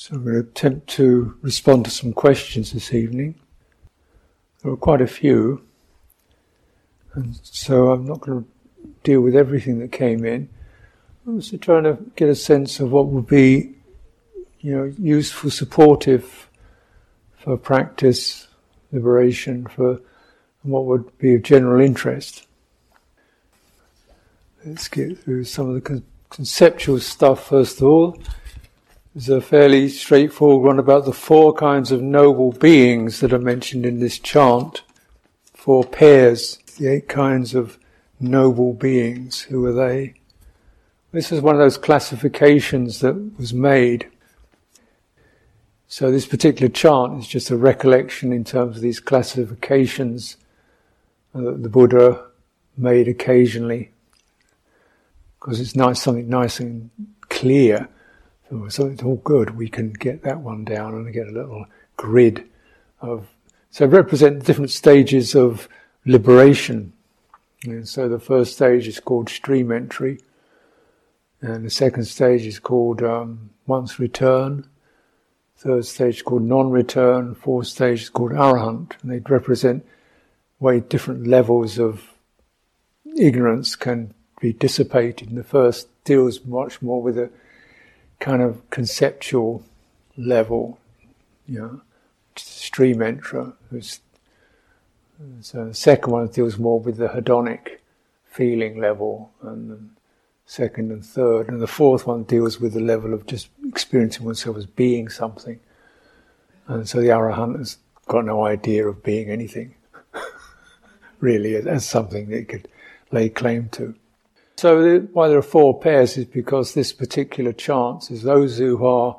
So I'm going to attempt to respond to some questions this evening. There are quite a few, and so I'm not going to deal with everything that came in. I'm also trying to get a sense of what would be, you know, useful, supportive for practice, liberation, for and what would be of general interest. Let's get through some of the con- conceptual stuff first of all. There's a fairly straightforward one about the four kinds of noble beings that are mentioned in this chant. Four pairs, the eight kinds of noble beings. Who are they? This is one of those classifications that was made. So this particular chant is just a recollection in terms of these classifications uh, that the Buddha made occasionally because it's nice, something nice and clear. So it's all good, we can get that one down and get a little grid of. So represent different stages of liberation. And so the first stage is called stream entry, and the second stage is called um, once return. Third stage is called non-return. Fourth stage is called arahant, and they represent way different levels of ignorance can be dissipated. And the first deals much more with a kind of conceptual level, you know, stream entry. So the second one deals more with the hedonic feeling level, and the second and third, and the fourth one deals with the level of just experiencing oneself as being something. And so the arahant has got no idea of being anything, really, as something that could lay claim to. So the, why there are four pairs is because this particular chance is those who are,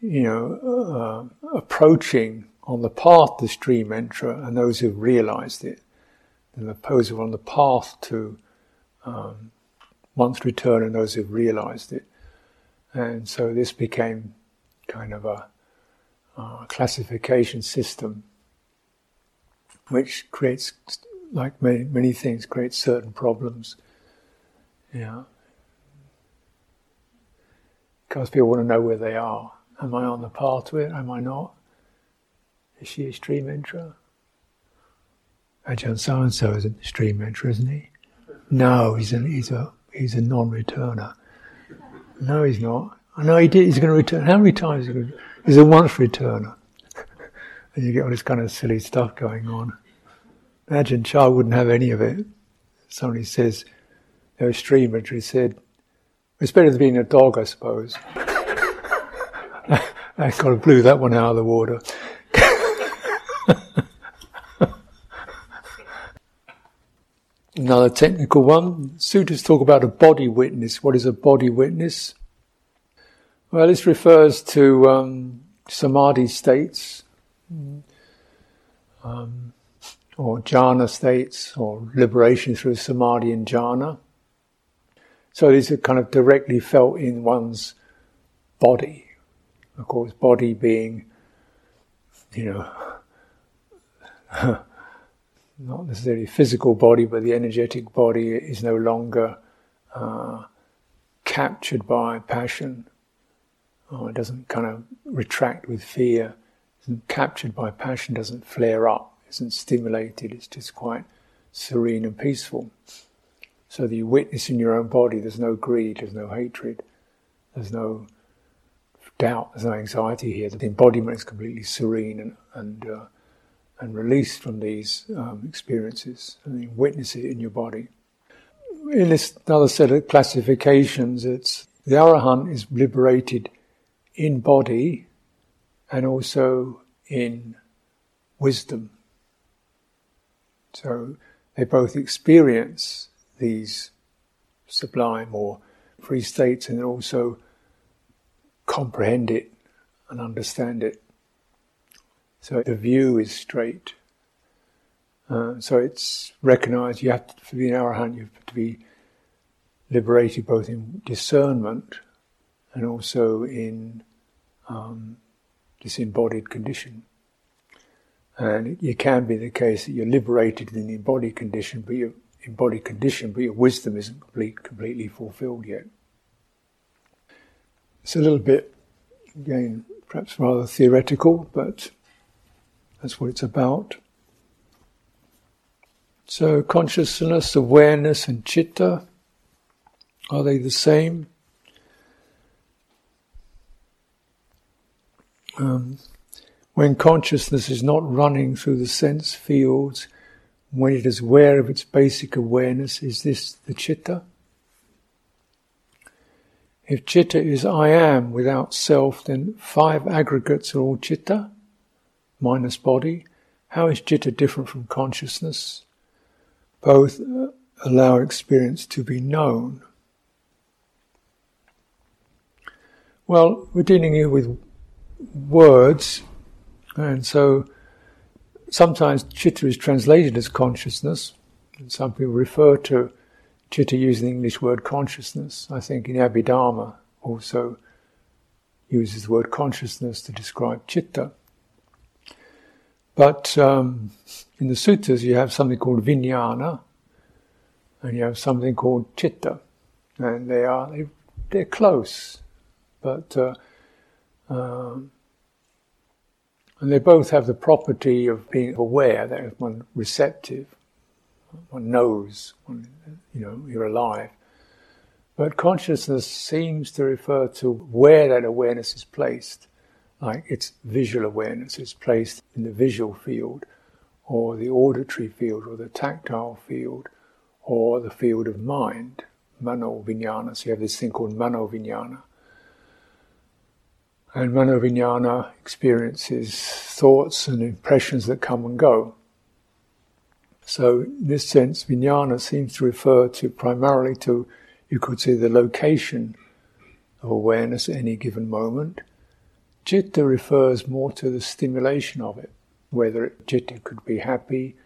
you know, uh, approaching on the path to stream entry and those who've realized it. And those who are on the path to um, once return and those who've realized it. And so this became kind of a, a classification system which creates, like many, many things, creates certain problems. Yeah. Because people want to know where they are. Am I on the path to it? Am I not? Is she a stream enterer? Ajahn so and so is a stream enterer, isn't he? No, he's a, he's a, he's a non returner. No, he's not. I know he did, he's going to return. How many times? Is he he's a once returner. and you get all this kind of silly stuff going on. Ajahn Chah wouldn't have any of it. Somebody says, you know, stream entry said, it's better than being a dog, I suppose. I kind of blew that one out of the water. Another technical one. Suttas talk about a body witness. What is a body witness? Well, this refers to um, samadhi states, um, or jhana states, or liberation through samadhi and jhana. So these are kind of directly felt in one's body. Of course, body being, you know, not necessarily physical body, but the energetic body is no longer uh, captured by passion. Oh, it doesn't kind of retract with fear. Isn't captured by passion. Doesn't flare up. Isn't stimulated. It's just quite serene and peaceful. So that you witness in your own body there's no greed, there's no hatred, there's no doubt, there's no anxiety here. The embodiment is completely serene and and, uh, and released from these um, experiences, and you witness it in your body. In this another set of classifications, it's the arahant is liberated in body and also in wisdom. So they both experience these sublime or free states and also comprehend it and understand it. So the view is straight. Uh, so it's recognized you have to, for be an arahant, you have to be liberated both in discernment and also in um, disembodied condition. And it, it, can be the case that you're liberated in the embodied condition, but you're embodied condition, but your wisdom isn't complete, completely fulfilled yet. It's a little bit, again, perhaps rather theoretical, but that's what it's about. So, consciousness, awareness, and chitta are they the same? Um, when consciousness is not running through the sense fields, when it is aware of its basic awareness, is this the chitta? If chitta is I am without self, then five aggregates are all chitta, minus body. How is chitta different from consciousness? Both uh, allow experience to be known. Well, we're dealing here with words, and so sometimes chitta is translated as consciousness, and some people refer to chitta using the English word consciousness. I think in Abhidharma also uses the word consciousness to describe chitta. But um, in the suttas, you have something called vijnana, and you have something called chitta, and they are they, they're close, but uh, um, and they both have the property of being aware. That one receptive, one knows, one, you know, you're alive. But consciousness seems to refer to where that awareness is placed, like it's visual awareness is placed in the visual field, or the auditory field, or the tactile field, or the field of mind, mano vijnana. So you have this thing called mano vijnana. And mano vijnana experiences thoughts and impressions that come and go. So, in this sense, vijnana seems to refer to primarily to, you could say, the location of awareness at any given moment. Chitta refers more to the stimulation of it, whether it, chitta could be happy,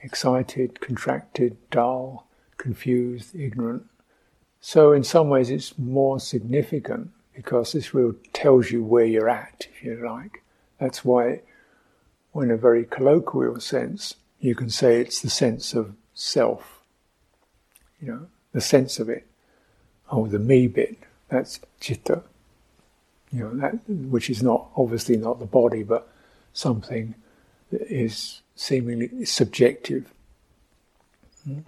excited, contracted, dull, confused, ignorant. So, in some ways, it's more significant because this really tells you where you're at, if you like. That's why, in a very colloquial sense, you can say it's the sense of self. You know, the sense of it. Oh, the me bit. That's chitta. You know, that which is not obviously not the body, but something that is seemingly subjective. Hmm?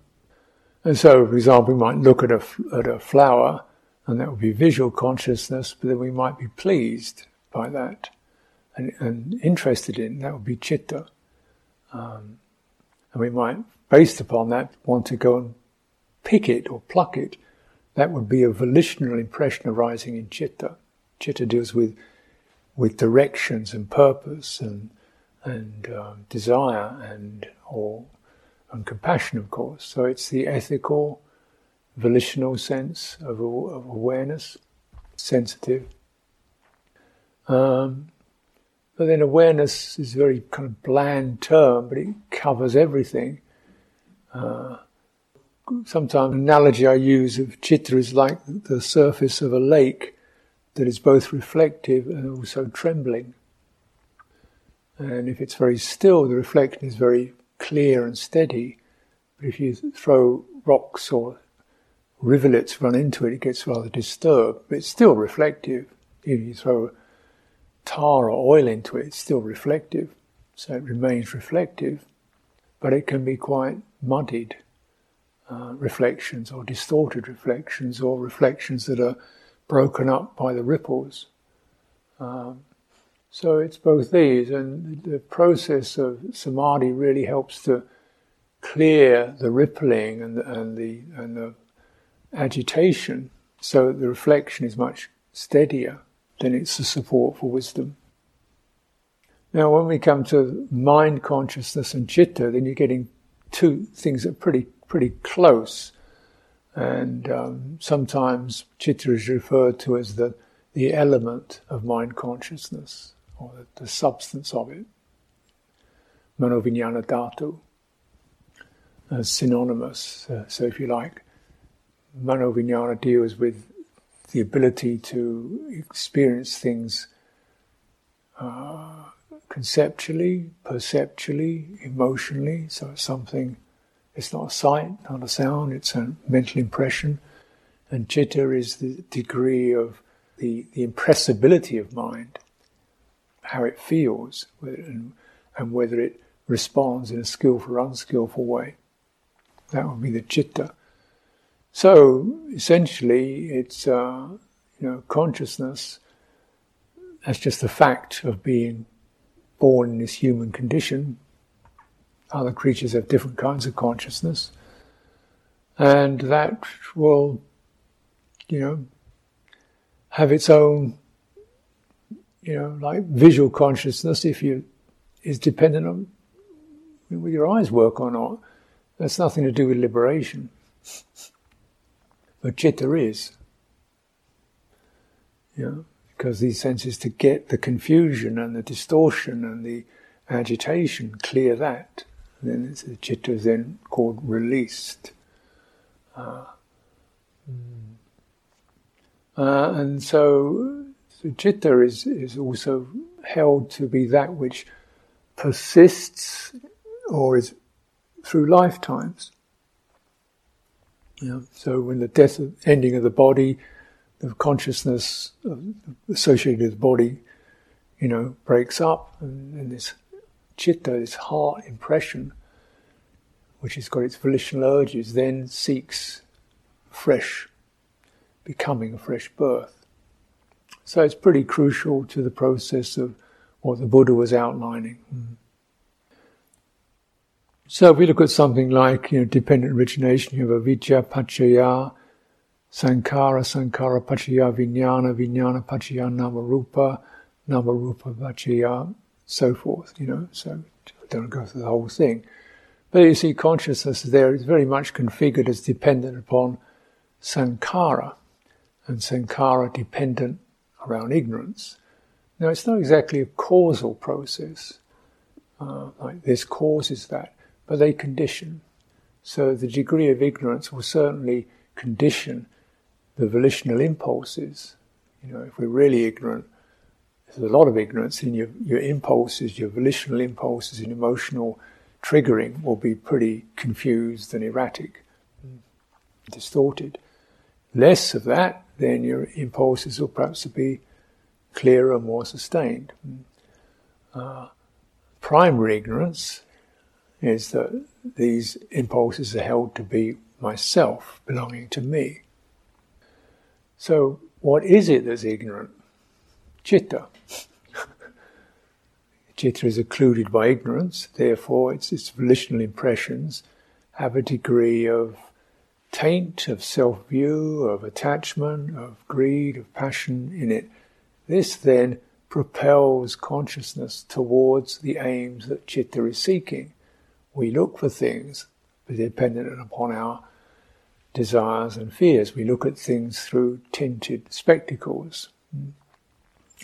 And so, for example, we might look at a at a flower and that would be visual consciousness, but then we might be pleased by that and, and interested in that would be chitta. Um, and we might, based upon that, want to go and pick it or pluck it. That would be a volitional impression arising in chitta. Chitta deals with with directions and purpose and and um, desire and or and compassion, of course. So it's the ethical volitional sense of, of awareness, sensitive. Um, but then awareness is a very kind of bland term, but it covers everything. Uh, sometimes analogy I use of chitta is like the surface of a lake that is both reflective and also trembling. And if it's very still, the reflection is very clear and steady. But if you throw rocks or rivulets run into it, it gets rather disturbed, but it's still reflective. If you throw tar or oil into it, it's still reflective, so it remains reflective, but it can be quite muddied uh, reflections or distorted reflections or reflections that are broken up by the ripples. Um, so it's both these, and the process of samadhi really helps to clear the rippling and and the and the agitation, so the reflection is much steadier, then it's a support for wisdom. Now, when we come to mind consciousness and chitta, then you're getting two things that are pretty pretty close, and um, sometimes chitta is referred to as the the element of mind consciousness or the, the substance of it. Manovinyana dhatu, as synonymous. Uh, so, if you like, Manovinyana deals with the ability to experience things uh, conceptually, perceptually, emotionally. So it's something, it's not a sight, not a sound, it's a mental impression. And chitta is the degree of the, the impressibility of mind. how it feels and, and whether it responds in a skillful or unskillful way. That would be the chitta. So essentially, it's uh, you know consciousness. That's just the fact of being born in this human condition. Other creatures have different kinds of consciousness, and that will, you know, have its own, you know, like visual consciousness. If you is dependent on whether your eyes work or not. That's nothing to do with liberation. But chitta is. Know, because these senses to get the confusion and the distortion and the agitation, clear that. And then the chitta is then called released. Uh, uh, and so, so chitta is, is also held to be that which persists or is through lifetimes. So when the death, ending of the body, the consciousness associated with the body, you know, breaks up, and, and this chitta, this heart impression, which has got its volitional urges, then seeks fresh becoming, a fresh birth. So it's pretty crucial to the process of what the Buddha was outlining. Mm. So if we look at something like you know, dependent origination, you have avijja paccaya, sankhara, sankhara paccaya vijnana, vijnana paccaya namarupa, namarupa paccaya, so forth, you know, so I don't go through the whole thing. But you see consciousness there is very much configured as dependent upon sankhara, and sankhara dependent around ignorance. Now it's not exactly a causal process, uh, like this causes that but they condition. So the degree of ignorance will certainly condition the volitional impulses. You know, if we're really ignorant, there's a lot of ignorance in your, your impulses, your volitional impulses and emotional triggering will be pretty confused and erratic, distorted. Less of that, then your impulses will perhaps be clearer, more sustained. Uh, primary ignorance is that these impulses are held to be myself, belonging to me. So, what is it that's ignorant? Chitta. Chitta is occluded by ignorance, therefore, its, its volitional impressions have a degree of taint, of self view, of attachment, of greed, of passion in it. This then propels consciousness towards the aims that chitta is seeking we look for things dependent upon our desires and fears. We look at things through tinted spectacles.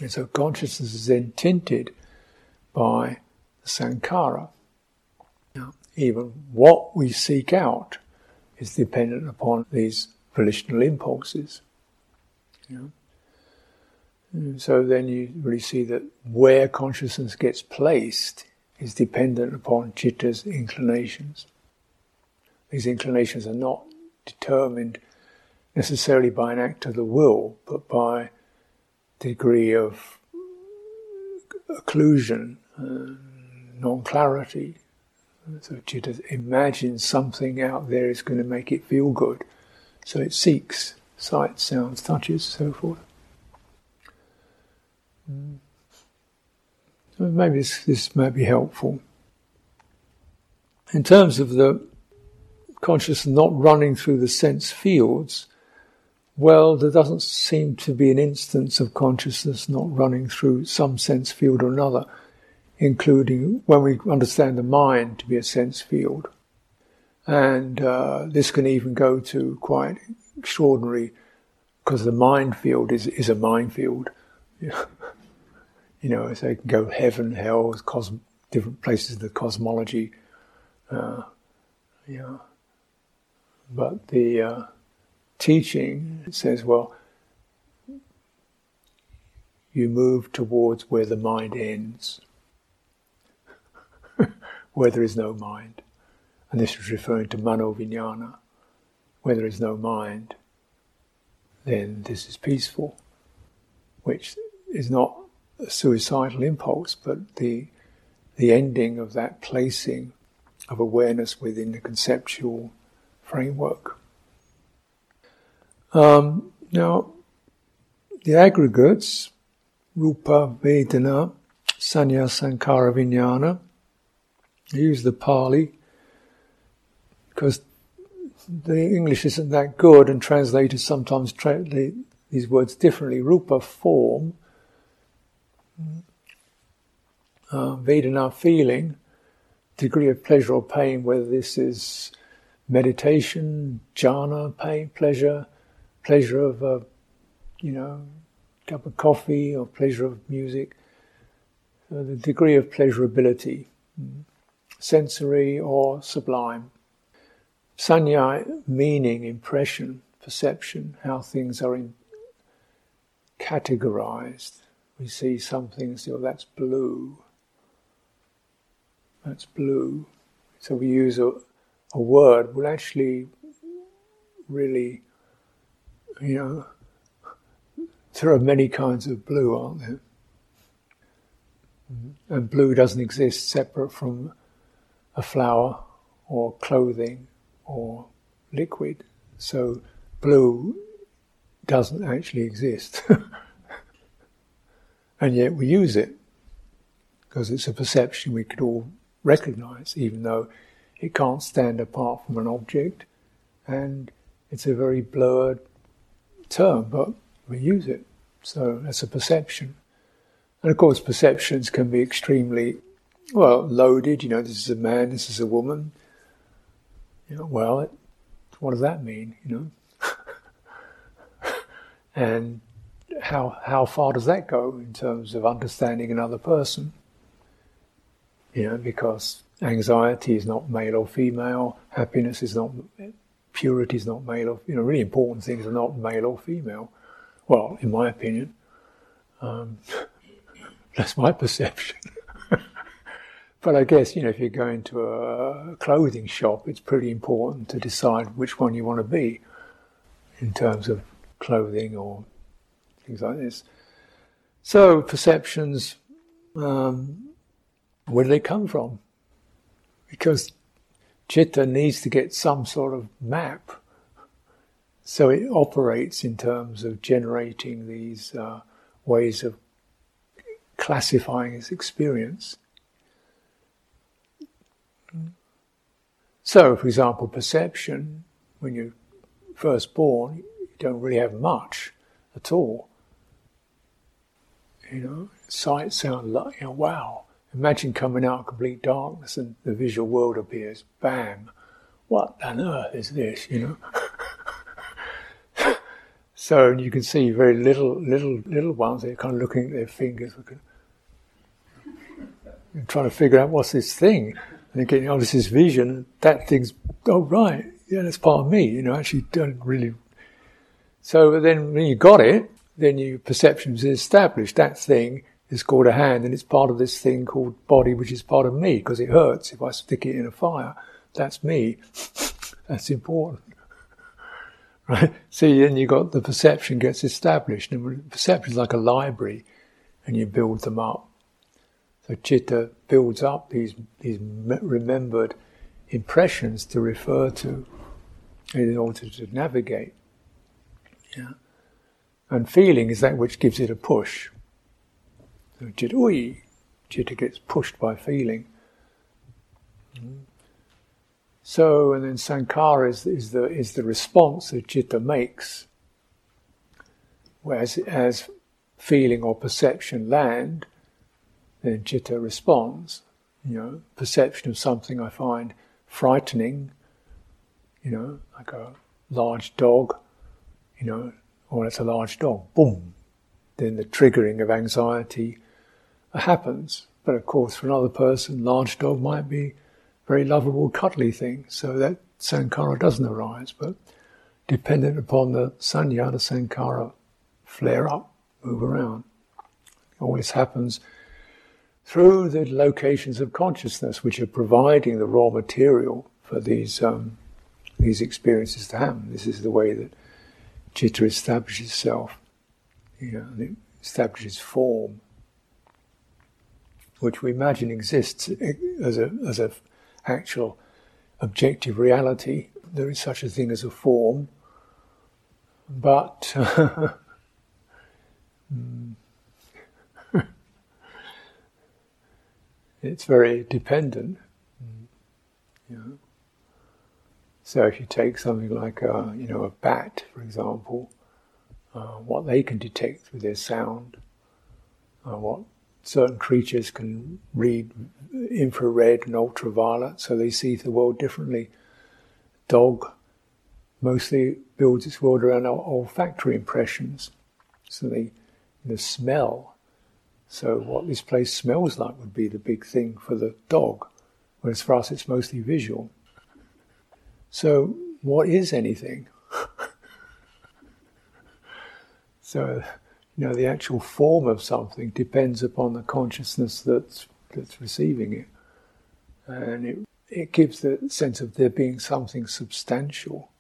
And so consciousness is then tinted by the sankhara. Now, even what we seek out is dependent upon these volitional impulses. Know? so then you really see that where consciousness gets placed is dependent upon chitta's inclinations. These inclinations are not determined necessarily by an act of the will, but by degree of occlusion, uh, non-clarity. So chitta imagines something out there is going to make it feel good, so it seeks sights, sounds, touches, so forth. Mm. Maybe this, this might be helpful. In terms of the consciousness not running through the sense fields, well, there doesn't seem to be an instance of consciousness not running through some sense field or another, including when we understand the mind to be a sense field. And uh, this can even go to quite extraordinary, because the mind field is, is a minefield. you know, so it can go heaven, hell, cos- different places in the cosmology. Uh, yeah. But the uh, teaching says, well, you move towards where the mind ends, where there is no mind. And this is referring to mano vijnana. Where there is no mind, then this is peaceful, which is not suicidal impulse, but the the ending of that placing of awareness within the conceptual framework. Um, now, the aggregates, rupa, vedana, sanya, sankhara, vijnana, I use the Pali because the English isn't that good, and translators sometimes translate these words differently. Rupa, form, uh, Vedana, feeling, degree of pleasure or pain, whether this is meditation, jhana, pain, pleasure, pleasure of a, you know, cup of coffee or pleasure of music, uh, the degree of pleasurability, mm, sensory or sublime. Sanya, meaning, impression, perception, how things are in, categorized. We see some things, oh, that's blue. That's blue. So we use a, a word, will actually really, you know, there are many kinds of blue, aren't there? Mm-hmm. And blue doesn't exist separate from a flower or clothing or liquid. So blue doesn't actually exist. and yet we use it because it's a perception we could all recognize, even though it can't stand apart from an object and it's a very blurred term, but we use it. So that's a perception. And of course, perceptions can be extremely, well, loaded. You know, this is a man, this is a woman, you know, well, it, what does that mean? You know, and how how far does that go in terms of understanding another person? You know, because anxiety is not male or female, happiness is not, purity is not male or you know, really important things are not male or female. Well, in my opinion, um, that's my perception. But I guess, you know, if you go into a clothing shop, it's pretty important to decide which one you want to be in terms of clothing or things like this. So, perceptions, um, where do they come from? Because chitta needs to get some sort of map. So it operates in terms of generating these uh, ways of classifying its experience. So, for example, perception, when you're first born, you don't really have much at all. You know, sight, sound, light, you know, wow. Imagine coming out of complete darkness and the visual world appears. Bam. What on earth is this, you know? so you can see very little, little, little ones, they're kind of looking at their fingers, looking, trying to figure out what's this thing and getting, oh, this is vision. That thing's, oh, right, yeah, that's part of me. You know, actually don't really. So then when you got it, then your perception is established. That thing is called a hand, and it's part of this thing called body, which is part of me because it hurts if I stick it in a fire. That's me. that's important. right? See, then you got the perception gets established, and perception is like a library, and you build them up. So chitta builds up these these remembered impressions to refer to in order to navigate. Yeah. And feeling is that which gives it a push. So chitta, oi, chitta gets pushed by feeling. So, and then sankhara is, is, the, is the response that chitta makes. Whereas as feeling or perception land, then chitta responds. You know, perception of something I find frightening, you know, like a large dog, you know, or it's a large dog, boom, then the triggering of anxiety happens. But of course, for another person, large dog might be very lovable, cuddly thing, so that sankhara doesn't arise. But dependent upon the sanya, the sankhara flare up, move around. All this happens through the locations of consciousness, which are providing the raw material for these um, these experiences to happen. This is the way that chitta establishes itself. You know, it establishes form which we imagine exists as a as a actual objective reality. There is such a thing as a form, but hmm, it's very dependent. So if you take something like a you know a bat, for example, uh, what they can detect with their sound, uh, what certain creatures can read infrared and ultraviolet, so they see the world differently. Dog mostly builds its world around olfactory impressions, so they the smell. So what this place smells like would be the big thing for the dog, whereas for us it's mostly visual. So what is anything? so you know, the actual form of something depends upon the consciousness that's that's receiving it, and it it gives the sense of there being something substantial,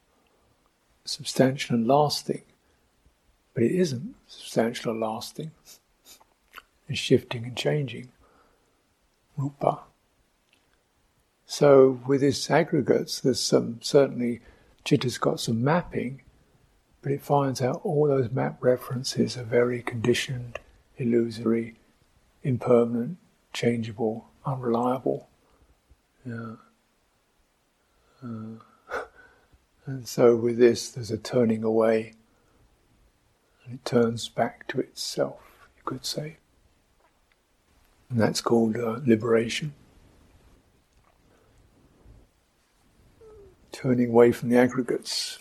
substantial and lasting, but it isn't substantial or lasting. It's shifting and changing. Rupa. So with its aggregates, there's some certainly Chitta's got some mapping, but it finds out all those map references are very conditioned, illusory, impermanent, changeable, unreliable. Yeah. Uh, and so with this, there's a turning away, and it turns back to itself, you could say. And that's called uh, liberation. Turning away from the aggregates.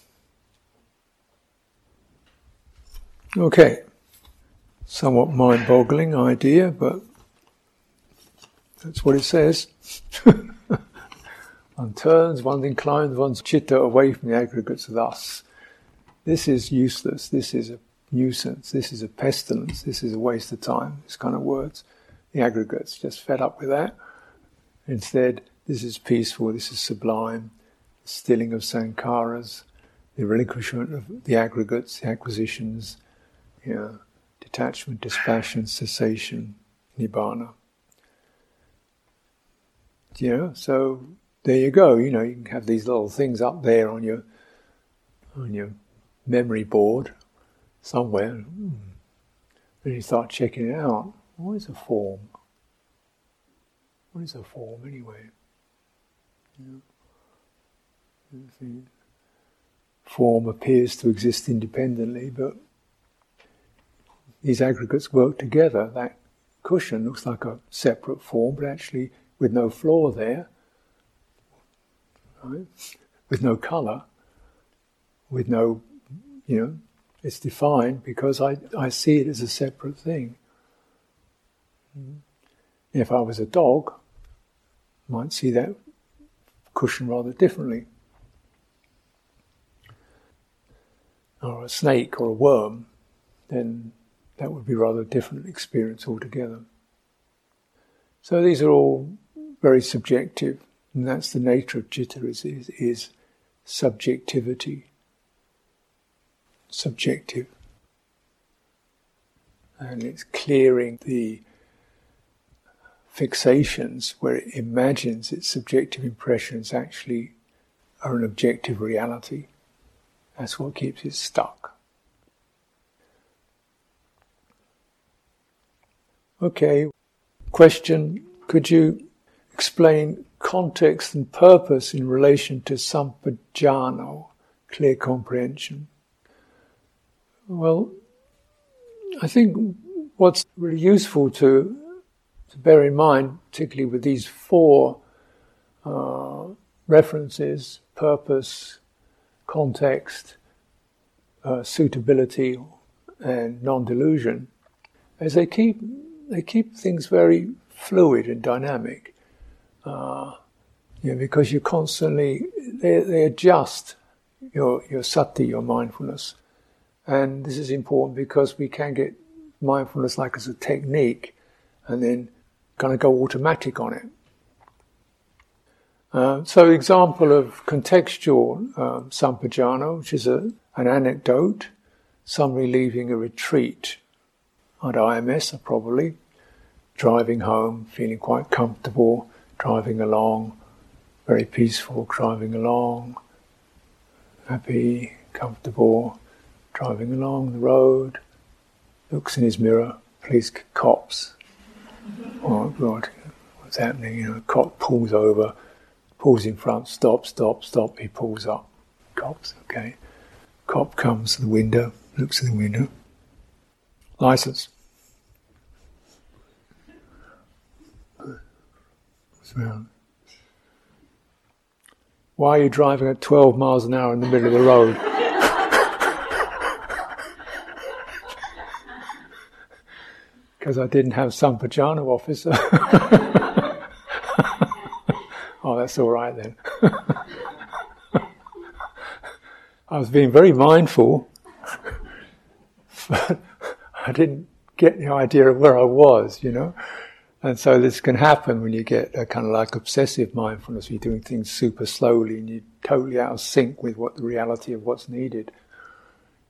Okay, somewhat mind boggling idea, but that's what it says. one turns, one inclines one's chitta away from the aggregates thus. This is useless, this is a nuisance, this is a pestilence, this is a waste of time, these kind of words. The aggregates, just fed up with that. Instead, this is peaceful, this is sublime, stilling of sankharas, the relinquishment of the aggregates, the acquisitions, you know, detachment, dispassion, cessation, nibbana. You know, so there you go. You know, you can have these little things up there on your on your memory board somewhere. Hmm. Then you start checking it out. What is a form? What is a form anyway? Form appears to exist independently, but these aggregates work together. That cushion looks like a separate form, but actually with no floor there, right? with no colour, with no, you know, it's defined because I, I see it as a separate thing. If I was a dog, I might see that cushion rather differently. Or a snake or a worm, then that would be rather a different experience altogether. So these are all very subjective, and that's the nature of citta is, is, is subjectivity. Subjective. And it's clearing the fixations where it imagines its subjective impressions actually are an objective reality. That's what keeps it stuck. Okay, question Could you explain context and purpose in relation to sampajañña, clear comprehension? Well, I think what's really useful to, to bear in mind, particularly with these four uh, references purpose, context, uh, suitability, and non delusion, as they keep they keep things very fluid and dynamic. Uh, you know, because you constantly they, they adjust your your sati, your mindfulness, and this is important because we can get mindfulness like as a technique, and then kind of go automatic on it. Uh, so, example of contextual um, sampajañña, which is a, an anecdote, somebody leaving a retreat at IMS probably, driving home, feeling quite comfortable, driving along, very peaceful, driving along, happy, comfortable, driving along the road, looks in his mirror, police cops. Oh God, what's happening? You know, cop pulls over, pulls in front, stop, stop, stop. He pulls up. Cops, okay. Cop comes to the window, looks in the window. License. Why are you driving at 12 miles an hour in the middle of the road? Because I didn't have Sampajañña officer. that's all right then. I was being very mindful, but I didn't get the idea of where I was, you know. And so this can happen when you get a kind of like obsessive mindfulness, you're doing things super slowly and you're totally out of sync with what the reality of what's needed.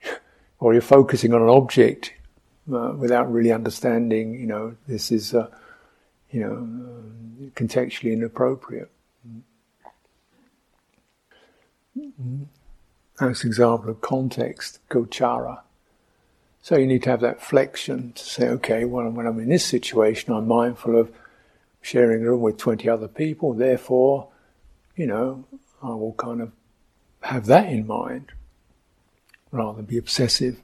or you're focusing on an object uh, without really understanding, you know, this is, uh, you know, uh, contextually inappropriate. Mm-hmm. That's example of context, gochara. So you need to have that flexion to say, okay, well, when I'm in this situation, I'm mindful of sharing a room with 20 other people, therefore, you know, I will kind of have that in mind rather than be obsessive.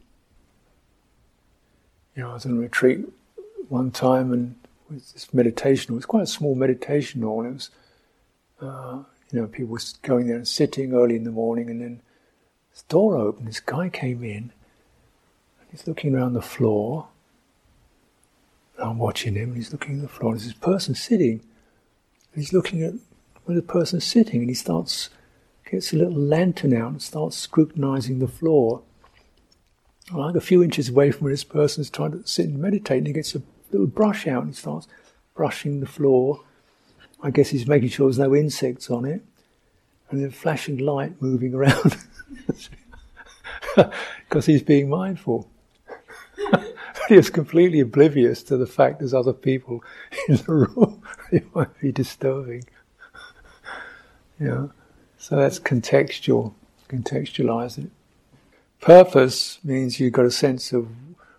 You know, I was on a retreat one time and with this meditation, it was quite a small meditation hall. It was, uh, you know, people were going there and sitting early in the morning and then this door opened, this guy came in and He's looking around the floor. I'm watching him, and he's looking at the floor. There's this person sitting. And he's looking at where the person's sitting, and he starts, gets a little lantern out and starts scrutinizing the floor. Like a few inches away from where this person's trying to sit and meditate, and he gets a little brush out and he starts brushing the floor. I guess he's making sure there's no insects on it. And then flashing light moving around. because he's being mindful. he is completely oblivious to the fact there's other people in the room. it might be disturbing. yeah. So that's contextual. Contextualize it. Purpose means you've got a sense of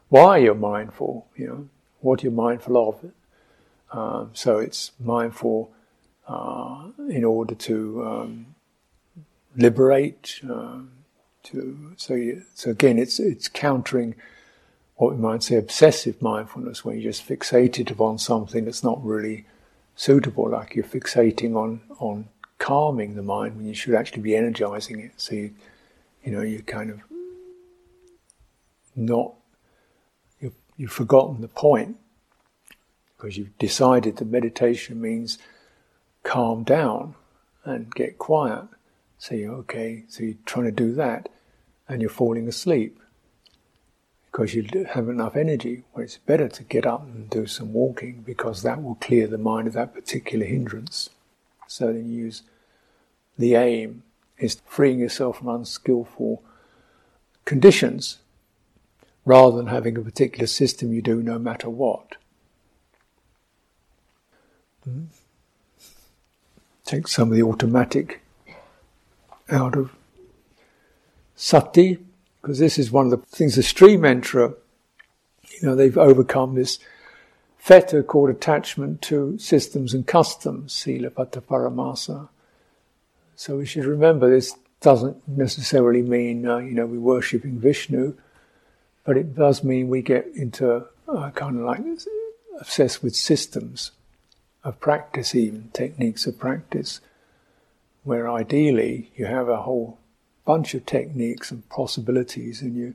why you're mindful, you know, what you're mindful of. Um, so it's mindful uh, in order to um, liberate, um, to so you, so again, it's it's countering what we might say obsessive mindfulness, where you're just fixated upon something that's not really suitable, like you're fixating on, on calming the mind when you should actually be energizing it. So you, you know, you're kind of not, you've, you've forgotten the point because you've decided that meditation means calm down and get quiet. So you're okay, so you're trying to do that and you're falling asleep because you have enough energy where it's better to get up and do some walking because that will clear the mind of that particular hindrance. So then you use the aim is freeing yourself from unskillful conditions rather than having a particular system you do no matter what. Hmm? Take some of the automatic out of sati, because this is one of the things the stream enterer, you know, they've overcome this fetter called attachment to systems and customs, silabbata paramasa. So we should remember this doesn't necessarily mean, uh, you know, we're worshipping Vishnu, but it does mean we get into uh, kind of like obsessed with systems of practice, even techniques of practice, where ideally you have a whole bunch of techniques and possibilities, and you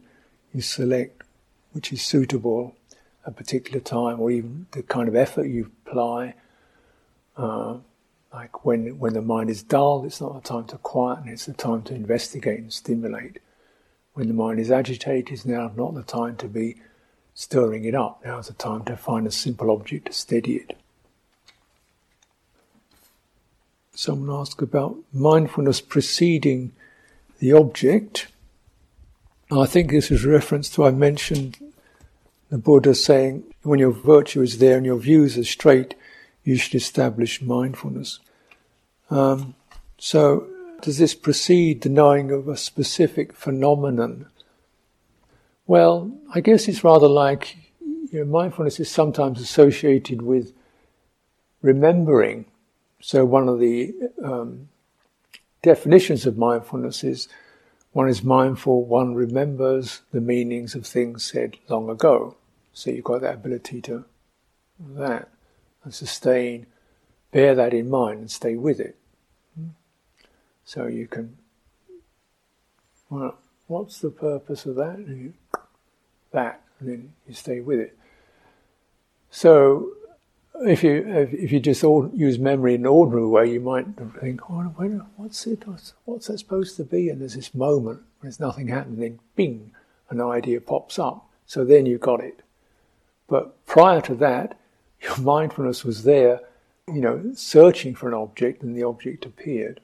you select which is suitable at a particular time, or even the kind of effort you apply. Uh, like when when the mind is dull, it's not the time to quieten; it's the time to investigate and stimulate. When the mind is agitated, it's now not the time to be stirring it up. Now is the time to find a simple object to steady it. Someone asked about mindfulness preceding the object. I think this is a reference to I mentioned the Buddha saying, When your virtue is there and your views are straight, you should establish mindfulness. Um, so, does this precede the knowing of a specific phenomenon? Well, I guess it's rather like you know, mindfulness is sometimes associated with remembering. So, one of the um, definitions of mindfulness is one is mindful, one remembers the meanings of things said long ago. So, you've got that ability to that and sustain, bear that in mind and stay with it. So, you can, well, what's the purpose of that? that, and then you stay with it. So, if you if you just use memory in an ordinary way, you might think, "Oh, what's it? What's, what's that supposed to be?" And there's this moment when there's nothing happening, then bing, an idea pops up. So then you got it. But prior to that, your mindfulness was there, you know, searching for an object, and the object appeared.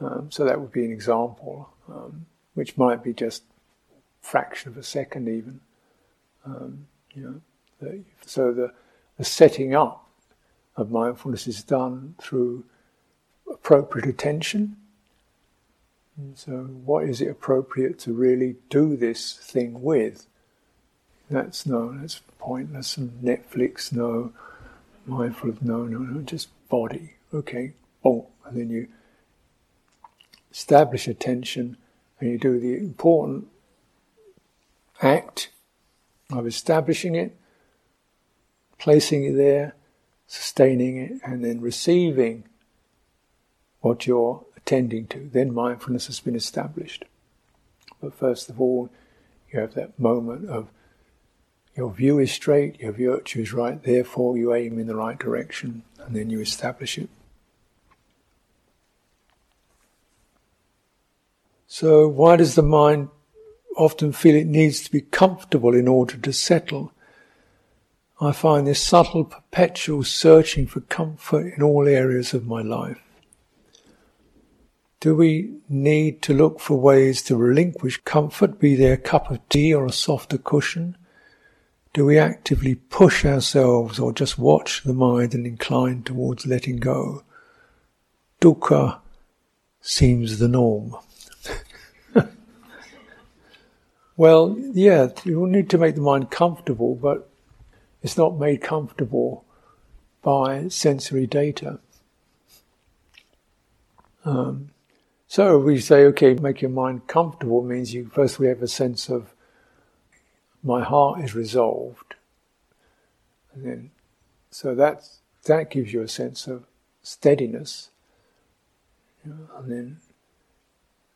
Um, so that would be an example, um, which might be just fraction of a second, even. Um, you know, so the, the setting up of mindfulness is done through appropriate attention. So, what is it appropriate to really do this thing with? That's no, that's pointless. And Netflix, no. Mindful of no, no, no. Just body. Okay, boom, and then you establish attention, and you do the important act of establishing it, placing it there, sustaining it, and then receiving what you're attending to. Then mindfulness has been established. But first of all, you have that moment of your view is straight, your virtue is right, therefore you aim in the right direction, and then you establish it. So, why does the mind often feel it needs to be comfortable in order to settle. I find this subtle, perpetual searching for comfort in all areas of my life. Do we need to look for ways to relinquish comfort, be there a cup of tea or a softer cushion? Do we actively push ourselves or just watch the mind and incline towards letting go? Dukkha seems the norm. Well, yeah, you need to make the mind comfortable, but it's not made comfortable by sensory data. Um, so we say, okay, make your mind comfortable means you first we have a sense of my heart is resolved, and then so that that gives you a sense of steadiness, and then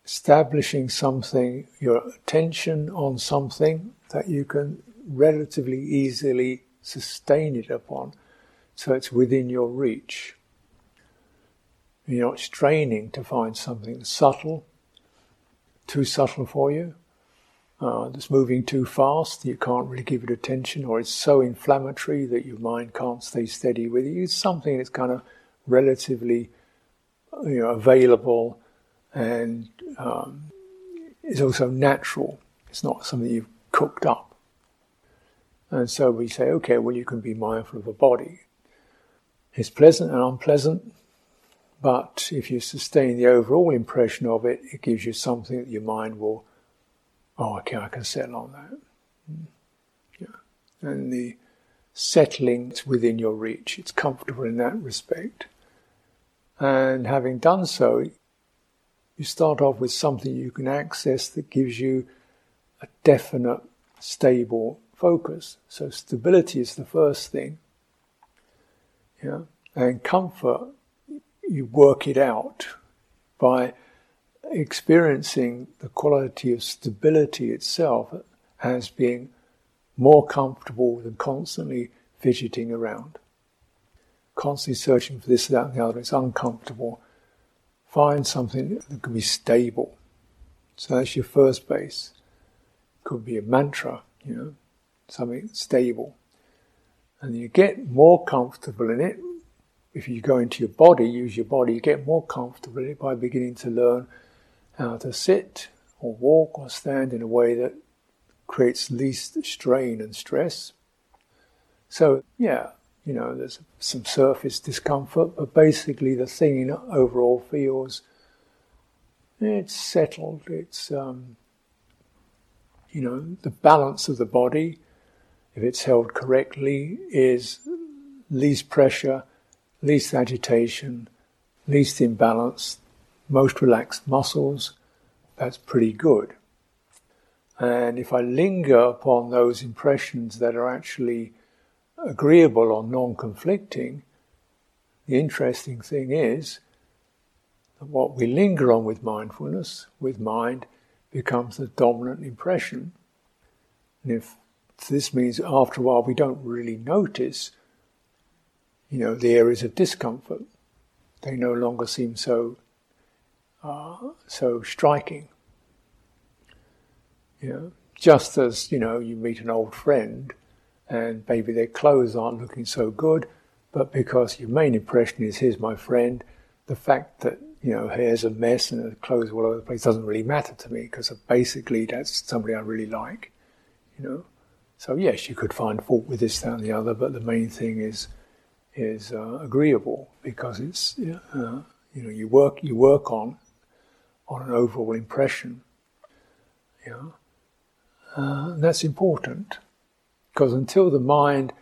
establishing something, your attention on something that you can relatively easily sustain it upon, so it's within your reach. You're not straining to find something subtle, too subtle for you, uh, that's moving too fast, you can't really give it attention, or it's so inflammatory that your mind can't stay steady with it. It's something that's kind of relatively you know, available and um, is also natural. It's not something you've cooked up. And so we say, okay, well, you can be mindful of a body. It's pleasant and unpleasant, but if you sustain the overall impression of it, it gives you something that your mind will, oh, okay, I can settle on that. Yeah. And the settling is within your reach. It's comfortable in that respect. And having done so, you start off with something you can access that gives you a definite, stable focus. So stability is the first thing. Yeah. And comfort, you work it out by experiencing the quality of stability itself as being more comfortable than constantly fidgeting around. Constantly searching for this, that, and the other. It's uncomfortable. Find something that can be stable. So that's your first base. Could be a mantra, you know, something stable. And you get more comfortable in it. If you go into your body, use your body, you get more comfortable in it by beginning to learn how to sit or walk or stand in a way that creates least strain and stress. So, yeah, you know, there's some surface discomfort, but basically the thing overall feels it's settled. It's, um, you know, the balance of the body, if it's held correctly, is least pressure, least agitation, least imbalance, most relaxed muscles. That's pretty good. And if I linger upon those impressions that are actually agreeable or non conflicting, the interesting thing is that what we linger on with mindfulness, with mind, becomes the dominant impression. And if this means after a while we don't really notice, you know, the areas of discomfort, they no longer seem so uh, so striking. You know, just as you know, you meet an old friend, and maybe their clothes aren't looking so good, but because your main impression is here's my friend, the fact that you know hair's a mess and the clothes all over the place doesn't really matter to me because basically that's somebody I really like, you know. So yes, you could find fault with this, that, and the other, but the main thing is is uh, agreeable because it's uh, you know you work you work on on an overall impression. Know, uh, that's important because until the mind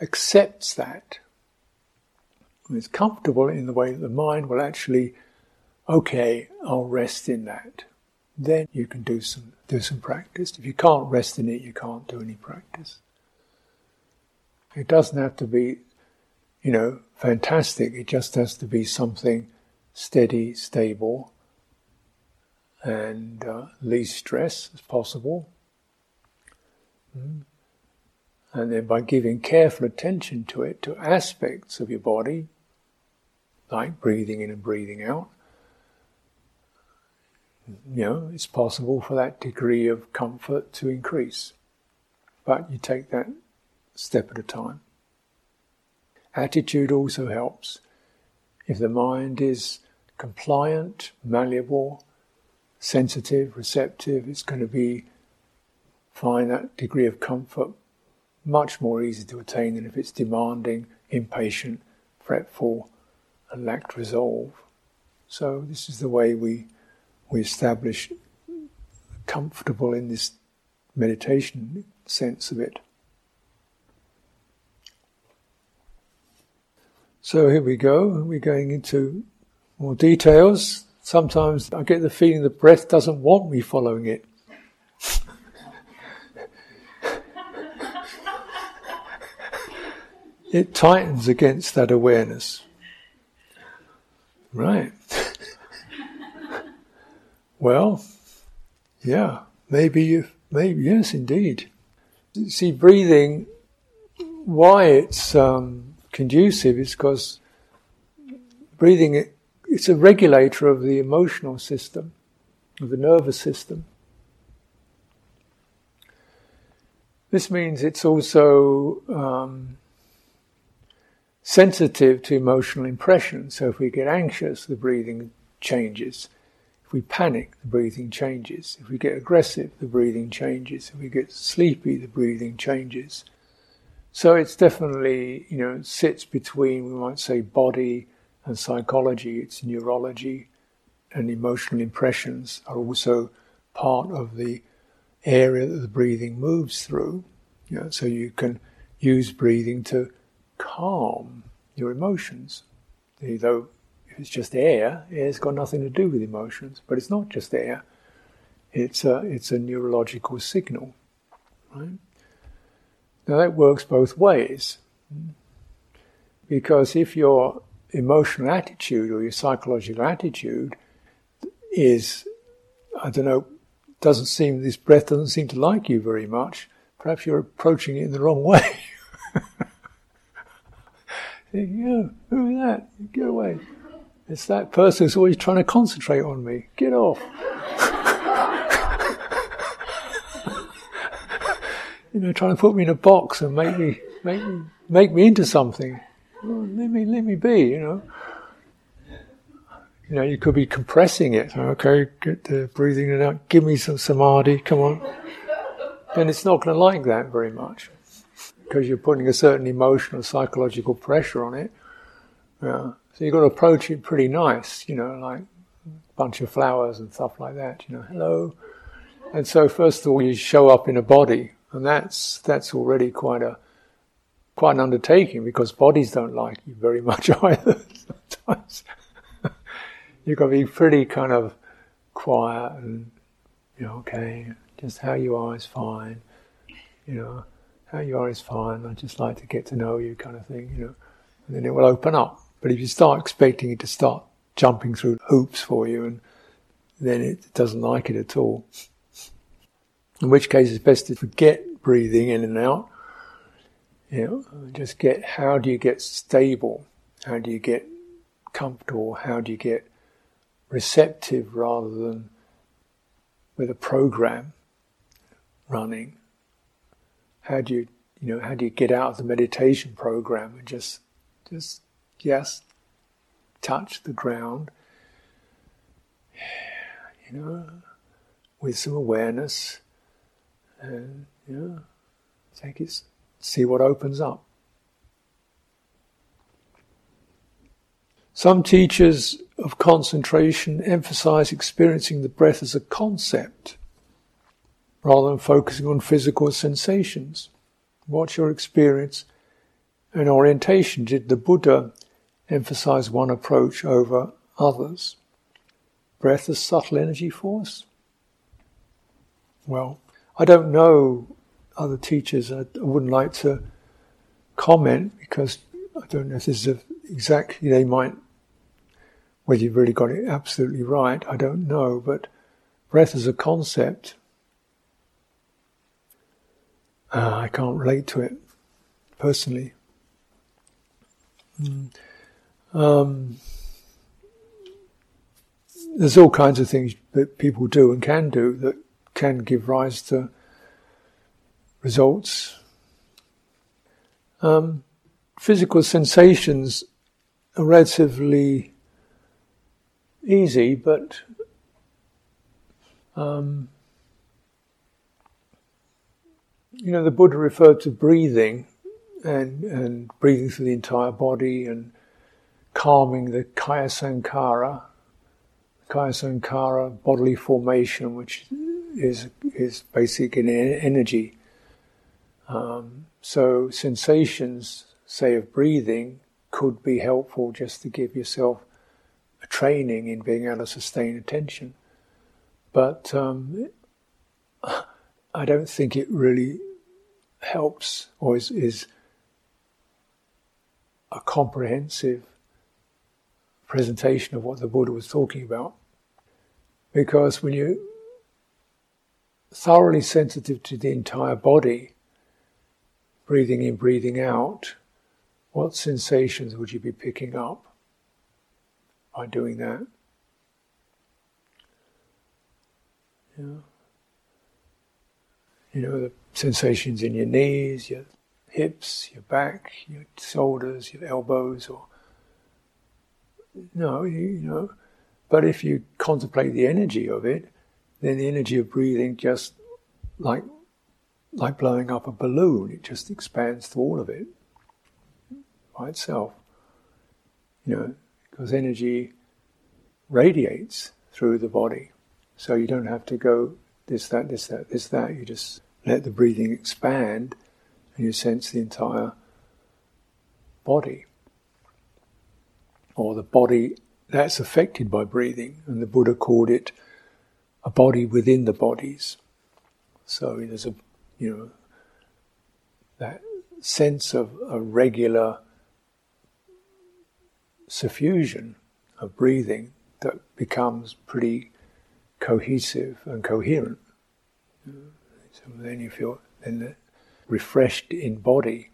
accepts that, it's comfortable in the way that the mind will actually, okay, I'll rest in that. Then you can do some do some practice. If you can't rest in it, you can't do any practice. It doesn't have to be, you know, fantastic. It just has to be something steady, stable, and uh, least stress as possible. Mm. And then by giving careful attention to it, to aspects of your body, like breathing in and breathing out, you know, it's possible for that degree of comfort to increase. But you take that step at a time. Attitude also helps. If the mind is compliant, malleable, sensitive, receptive, it's going to be find that degree of comfort much more easy to attain than if it's demanding, impatient, fretful, and lacked resolve. So this is the way we we establish comfortable in this meditation sense of it. So here we go. We're going into more details. Sometimes I get the feeling the breath doesn't want me following it. it tightens against that awareness. Right. Well, yeah, maybe you, maybe, yes, indeed. See, breathing, why it's um, conducive is because breathing it's a regulator of the emotional system, of the nervous system. This means it's also um, sensitive to emotional impressions. So if we get anxious, the breathing changes. If we panic, the breathing changes. If we get aggressive, the breathing changes. If we get sleepy, the breathing changes. So it's definitely, you know, sits between, we might say, body and psychology, it's neurology, and emotional impressions are also part of the area that the breathing moves through. You know, so you can use breathing to calm your emotions. Though it's just air, air's got nothing to do with emotions, but it's not just air. It's a, it's a neurological signal, right? Now that works both ways. Because if your emotional attitude or your psychological attitude is, I don't know, doesn't seem, this breath doesn't seem to like you very much, perhaps you're approaching it in the wrong way. Think, who is that? Get away. It's that person who's always trying to concentrate on me. Get off. you know, trying to put me in a box and make me make me make me into something. Well, let me let me be, you know. You know, you could be compressing it. Okay, get the breathing it out. Give me some samadhi. Come on. And it's not going to like that very much because you're putting a certain emotional, psychological pressure on it. Yeah. So you've got to approach it pretty nice, you know, like a bunch of flowers and stuff like that, you know, hello. And so first of all, you show up in a body, and that's that's already quite a quite an undertaking because bodies don't like you very much either. Sometimes you've got to be pretty kind of quiet and you know, okay, just how you are is fine. You know, how you are is fine. I just like to get to know you, kind of thing. You know, and then it will open up. But if you start expecting it to start jumping through hoops for you, and then it doesn't like it at all. In which case, it's best to forget breathing in and out. You know, just get how do you get stable? How do you get comfortable? How do you get receptive rather than with a program running? How do you, you know, how do you get out of the meditation program and just, just, just touch the ground, you know, with some awareness, and you know, take it, see what opens up. Some teachers of concentration emphasize experiencing the breath as a concept rather than focusing on physical sensations. What's your experience and orientation? Did the Buddha emphasize one approach over others? Breath as subtle energy force? Well, I don't know other teachers. I, wouldn't like to comment because I don't know if this is exactly, they might whether you've really got it absolutely right, I don't know, but breath as a concept, uh, I can't relate to it personally. Mm. Um, there's all kinds of things that people do and can do that can give rise to results. Um, physical sensations are relatively easy, but um, you know, the Buddha referred to breathing and, and breathing through the entire body and calming the kaya sankhara, kaya sankhara bodily formation, which is is basic in energy. Um, so sensations, say of breathing, could be helpful just to give yourself a training in being able to sustain attention. But um, I don't think it really helps or is, is a comprehensive presentation of what the Buddha was talking about. Because when you're thoroughly sensitive to the entire body, breathing in, breathing out, what sensations would you be picking up? by doing that. Yeah. You know, the sensations in your knees, your hips, your back, your shoulders, your elbows, or no, you know. But if you contemplate the energy of it, then the energy of breathing just like like blowing up a balloon, it just expands to all of it by itself. You know, because energy radiates through the body. So you don't have to go this, that, this, that, this, that. You just let the breathing expand and you sense the entire body. Or the body that's affected by breathing. And the Buddha called it a body within the bodies. So there's a, you know, that sense of a regular suffusion of breathing that becomes pretty cohesive and coherent. So then you feel then refreshed in body.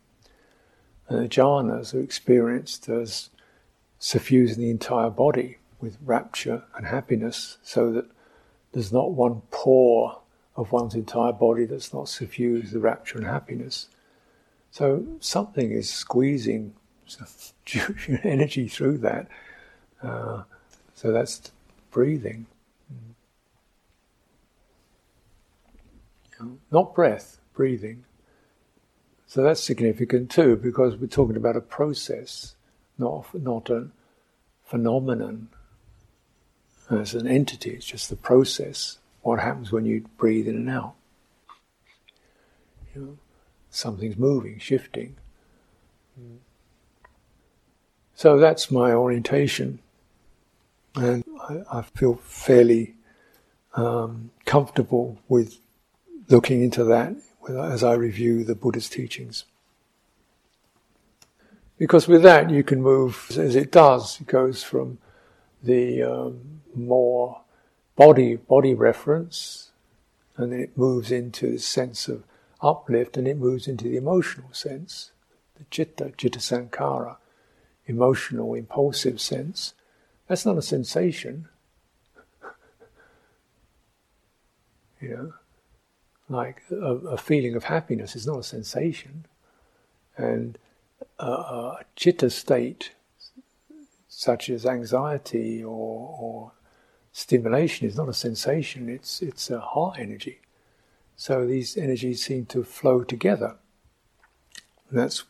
And the jhanas are experienced as suffusing the entire body with rapture and happiness, so that there's not one pore of one's entire body that's not suffused with rapture and happiness. So something is squeezing energy through that. Uh, so that's breathing. not breath, breathing. So that's significant too, because we're talking about a process, not not a phenomenon as an entity. It's just the process. What happens when you breathe in and out? You know, something's moving, shifting. So that's my orientation, and I, I feel fairly um, comfortable with looking into that as I review the Buddha's teachings. Because with that you can move as it does. It goes from the um, more body body reference, and then it moves into the sense of uplift, and it moves into the emotional sense, the chitta, chitta sankhara, emotional, impulsive sense. That's not a sensation. you know, like a, a, feeling of happiness is not a sensation, and a, a chitta state such as anxiety or, or stimulation is not a sensation, it's, it's a heart energy. So these energies seem to flow together. And that's,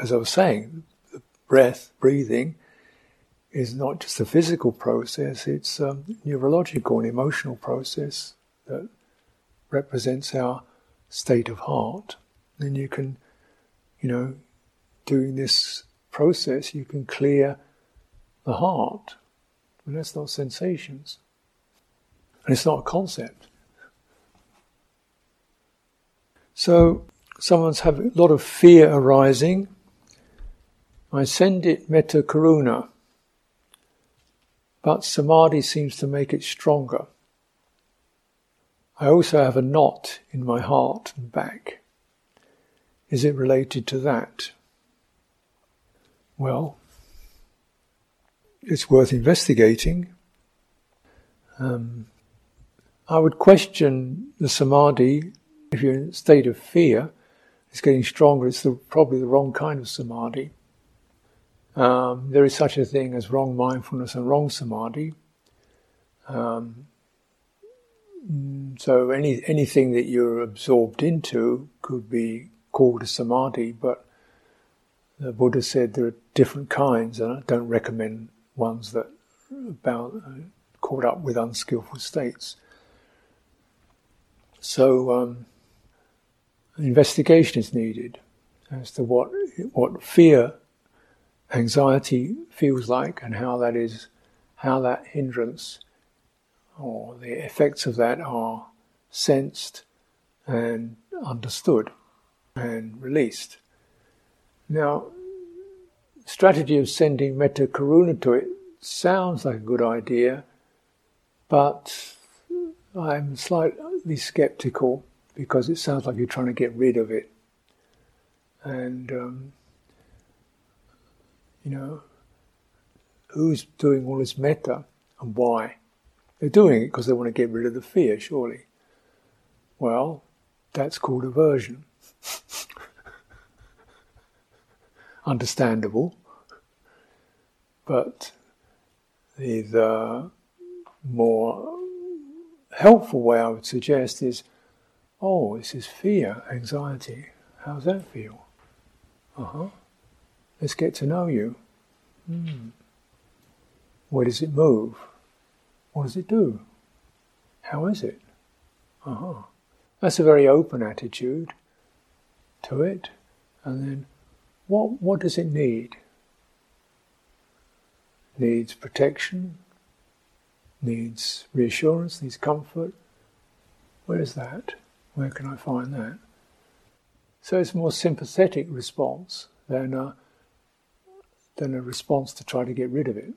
as I was saying, the breath, breathing, is not just a physical process, it's a neurological and emotional process that represents our state of heart. And you can, you know, doing this process, you can clear the heart. And that's not sensations. And it's not a concept. So, someone's having a lot of fear arising. I send it metta karuna, but samadhi seems to make it stronger. I also have a knot in my heart and back. Is it related to that? Well, it's worth investigating. Um, I would question the samadhi if you're in a state of fear. It's getting stronger. It's the, probably the wrong kind of samadhi. Um, there is such a thing as wrong mindfulness and wrong samadhi. Um, so any anything that you're absorbed into could be called a samadhi, but the Buddha said there are different kinds, and I don't recommend ones that about uh, caught up with unskillful states. So um, investigation is needed as to what what fear, anxiety feels like, and how that is, how that hindrance or the effects of that are sensed and understood and released. Now, strategy of sending metta karuna to it sounds like a good idea, but I'm slightly skeptical because it sounds like you're trying to get rid of it. And, um, you know, who's doing all this metta and why? They're doing it because they want to get rid of the fear, surely. Well, that's called aversion. Understandable. But the, the more helpful way I would suggest is oh, this is fear, anxiety. How's that feel? Uh huh. Let's get to know you. Hmm. Where does it move? What does it do? How is it? Uh huh. That's a very open attitude to it. And then, what, what does it need? needs protection, needs reassurance, needs comfort. Where is that? Where can I find that? So it's a more sympathetic response than a, than a response to try to get rid of it.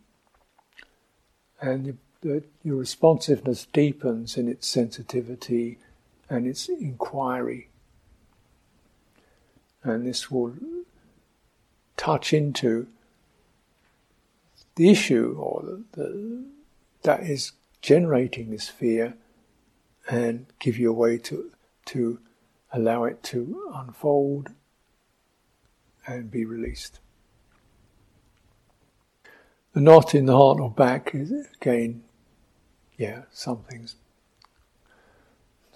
And the, your responsiveness deepens in its sensitivity and its inquiry. And this will touch into the issue or the, the, that is generating this fear and give you a way to, to allow it to unfold and be released. The knot in the heart or back is again, yeah, something's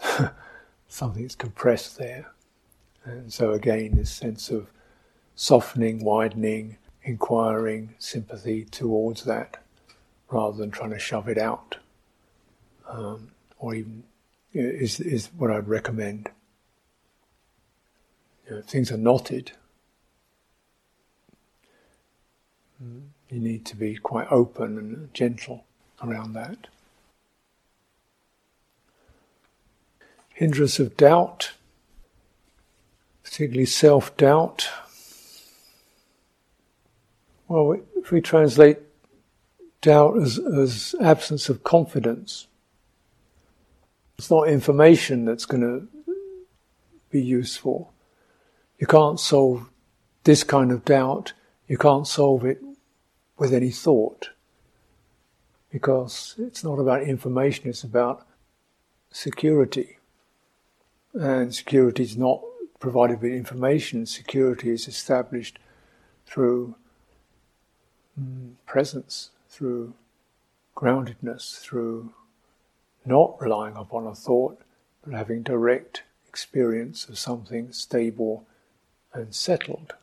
something that's compressed there. And so again, this sense of softening, widening, inquiring, sympathy towards that, rather than trying to shove it out, um, or even is is what I'd recommend. You know, things are knotted. Mm, you need to be quite open and gentle around that. Hindrance of doubt, particularly self doubt. Well, if we translate doubt as, as absence of confidence, it's not information that's going to be useful. You can't solve this kind of doubt, you can't solve it with any thought. Because it's not about information, it's about security. And security is not provided with information, security is established through Mm, presence, through groundedness, through not relying upon a thought, but having direct experience of something stable and settled.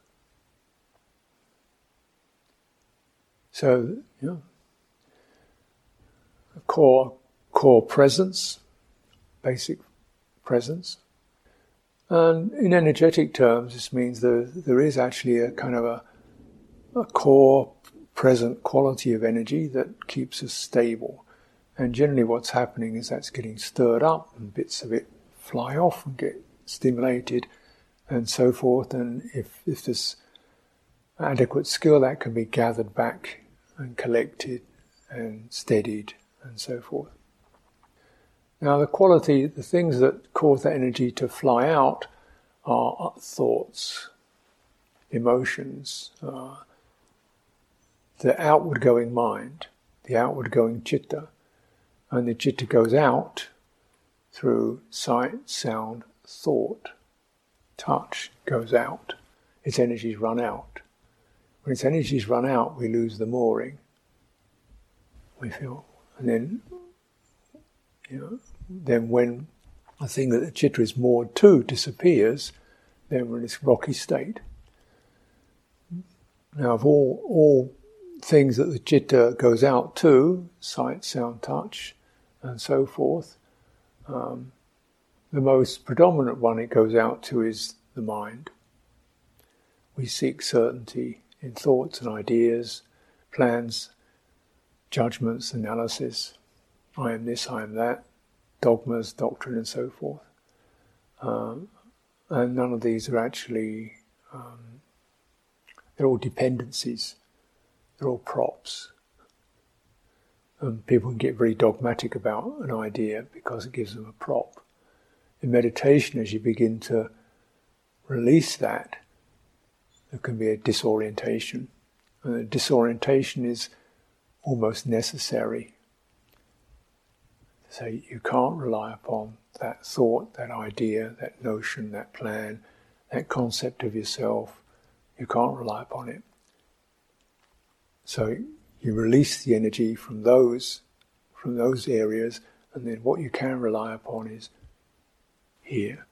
So, you know, core core presence, basic presence. And in energetic terms, this means there, there is actually a kind of a, a core present quality of energy that keeps us stable. And generally, what's happening is that's getting stirred up, and bits of it fly off and get stimulated, and so forth. And if, if there's adequate skill, that can be gathered back and collected and steadied, and so forth. Now, the quality, the things that cause that energy to fly out are thoughts, emotions, uh, the outward going mind, the outward going chitta, and the chitta goes out through sight, sound, thought. Touch goes out. Its energies run out. When its energies run out, we lose the mooring. We feel, and then, you know, then when a thing that the chitta is moored to disappears, then we're in this rocky state. Now, of all all things that the chitta goes out to, sight, sound, touch, and so forth, um, the most predominant one it goes out to is the mind. We seek certainty in thoughts and ideas, plans, judgments, analysis. I am this, I am that, dogmas, doctrine, and so forth. Um, and none of these are actually, um, they're all dependencies props. And people can get very dogmatic about an idea because it gives them a prop. In meditation, as you begin to release that, there can be a disorientation. And the disorientation is almost necessary. So you can't rely upon that thought, that idea, that notion, that plan, that concept of yourself. You can't rely upon it. So you release the energy from those, from those areas, and then what you can rely upon is here.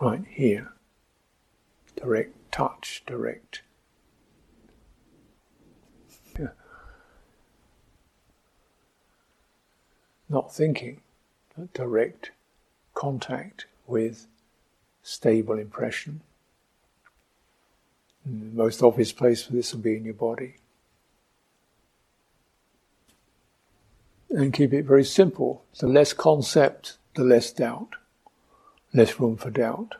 Right here. Direct touch, direct. Not thinking, direct contact with stable impression. The most obvious place for this will be in your body. And keep it very simple. The less concept, the less doubt. Less room for doubt.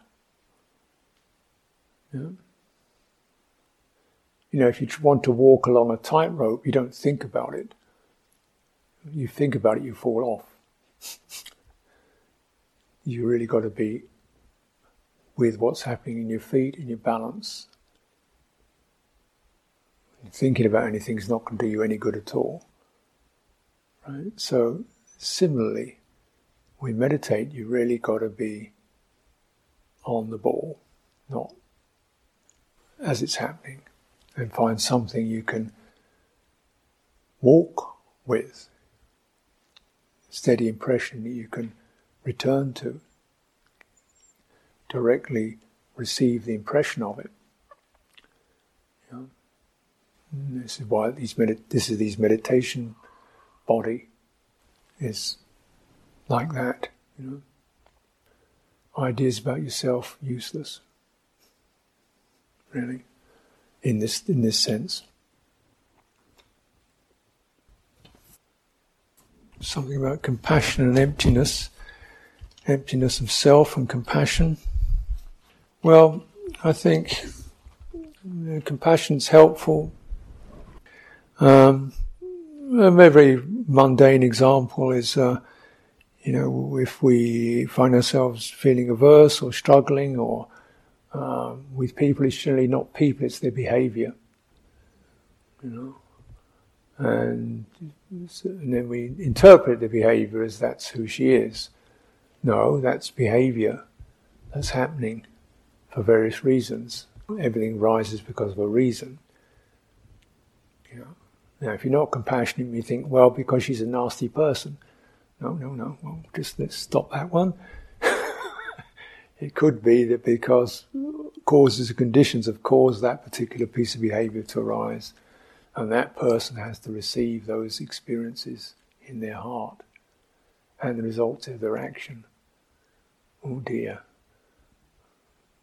Yeah. You know, if you want to walk along a tightrope, you don't think about it. You think about it, you fall off. you really got to be with what's happening in your feet and your balance thinking about anything is not going to do you any good at all. Right? So, similarly, we meditate, you really got to be on the ball, not as it's happening, and find something you can walk with. Steady impression that you can return to, directly receive the impression of it. You? This is why these medit- this is these meditation body is like that. You know, ideas about yourself useless. Really, in this in this sense. Something about compassion and emptiness, emptiness of self and compassion. Well, I think compassion is helpful. Um, a very mundane example is, uh, you know, if we find ourselves feeling averse or struggling or um, with people, it's generally not people, it's their behavior. You know, and, and then we interpret the behavior as that's who she is. No, that's behavior that's happening for various reasons. Everything rises because of a reason. Now, if you're not compassionate, you think, well, because she's a nasty person. No, no, no. Well, just let's stop that one. it could be that because causes and conditions have caused that particular piece of behavior to arise, and that person has to receive those experiences in their heart and the results of their action. Oh dear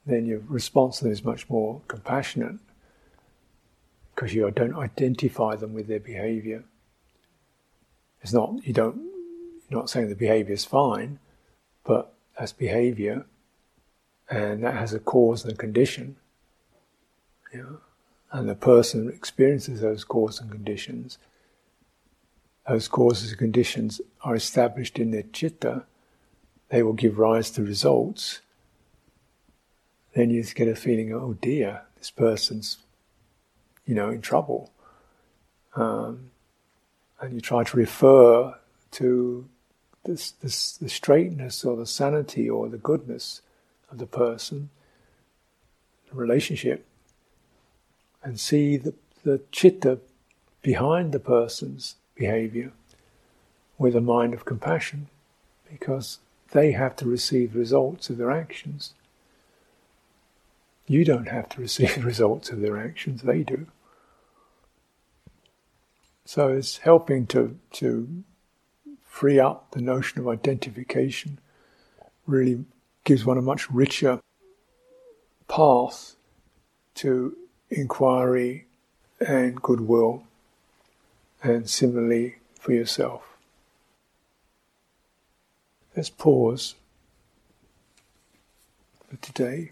then your response to them is much more compassionate because you don't identify them with their behavior. It's not you don't you're not saying the behavior is fine, but that's behavior, and that has a cause and a condition. Yeah, and the person experiences those causes and conditions. Those causes and conditions are established in their chitta. They will give rise to results then you get a feeling, oh dear, this person's, you know, in trouble. Um, and you try to refer to this, this, the straightness or the sanity or the goodness of the person, the relationship, and see the, the chitta behind the person's behavior with a mind of compassion because they have to receive results of their actions. You don't have to receive the results of their actions, they do. So it's helping to, to free up the notion of identification, really gives one a much richer path to inquiry and goodwill, and similarly for yourself. Let's pause for today.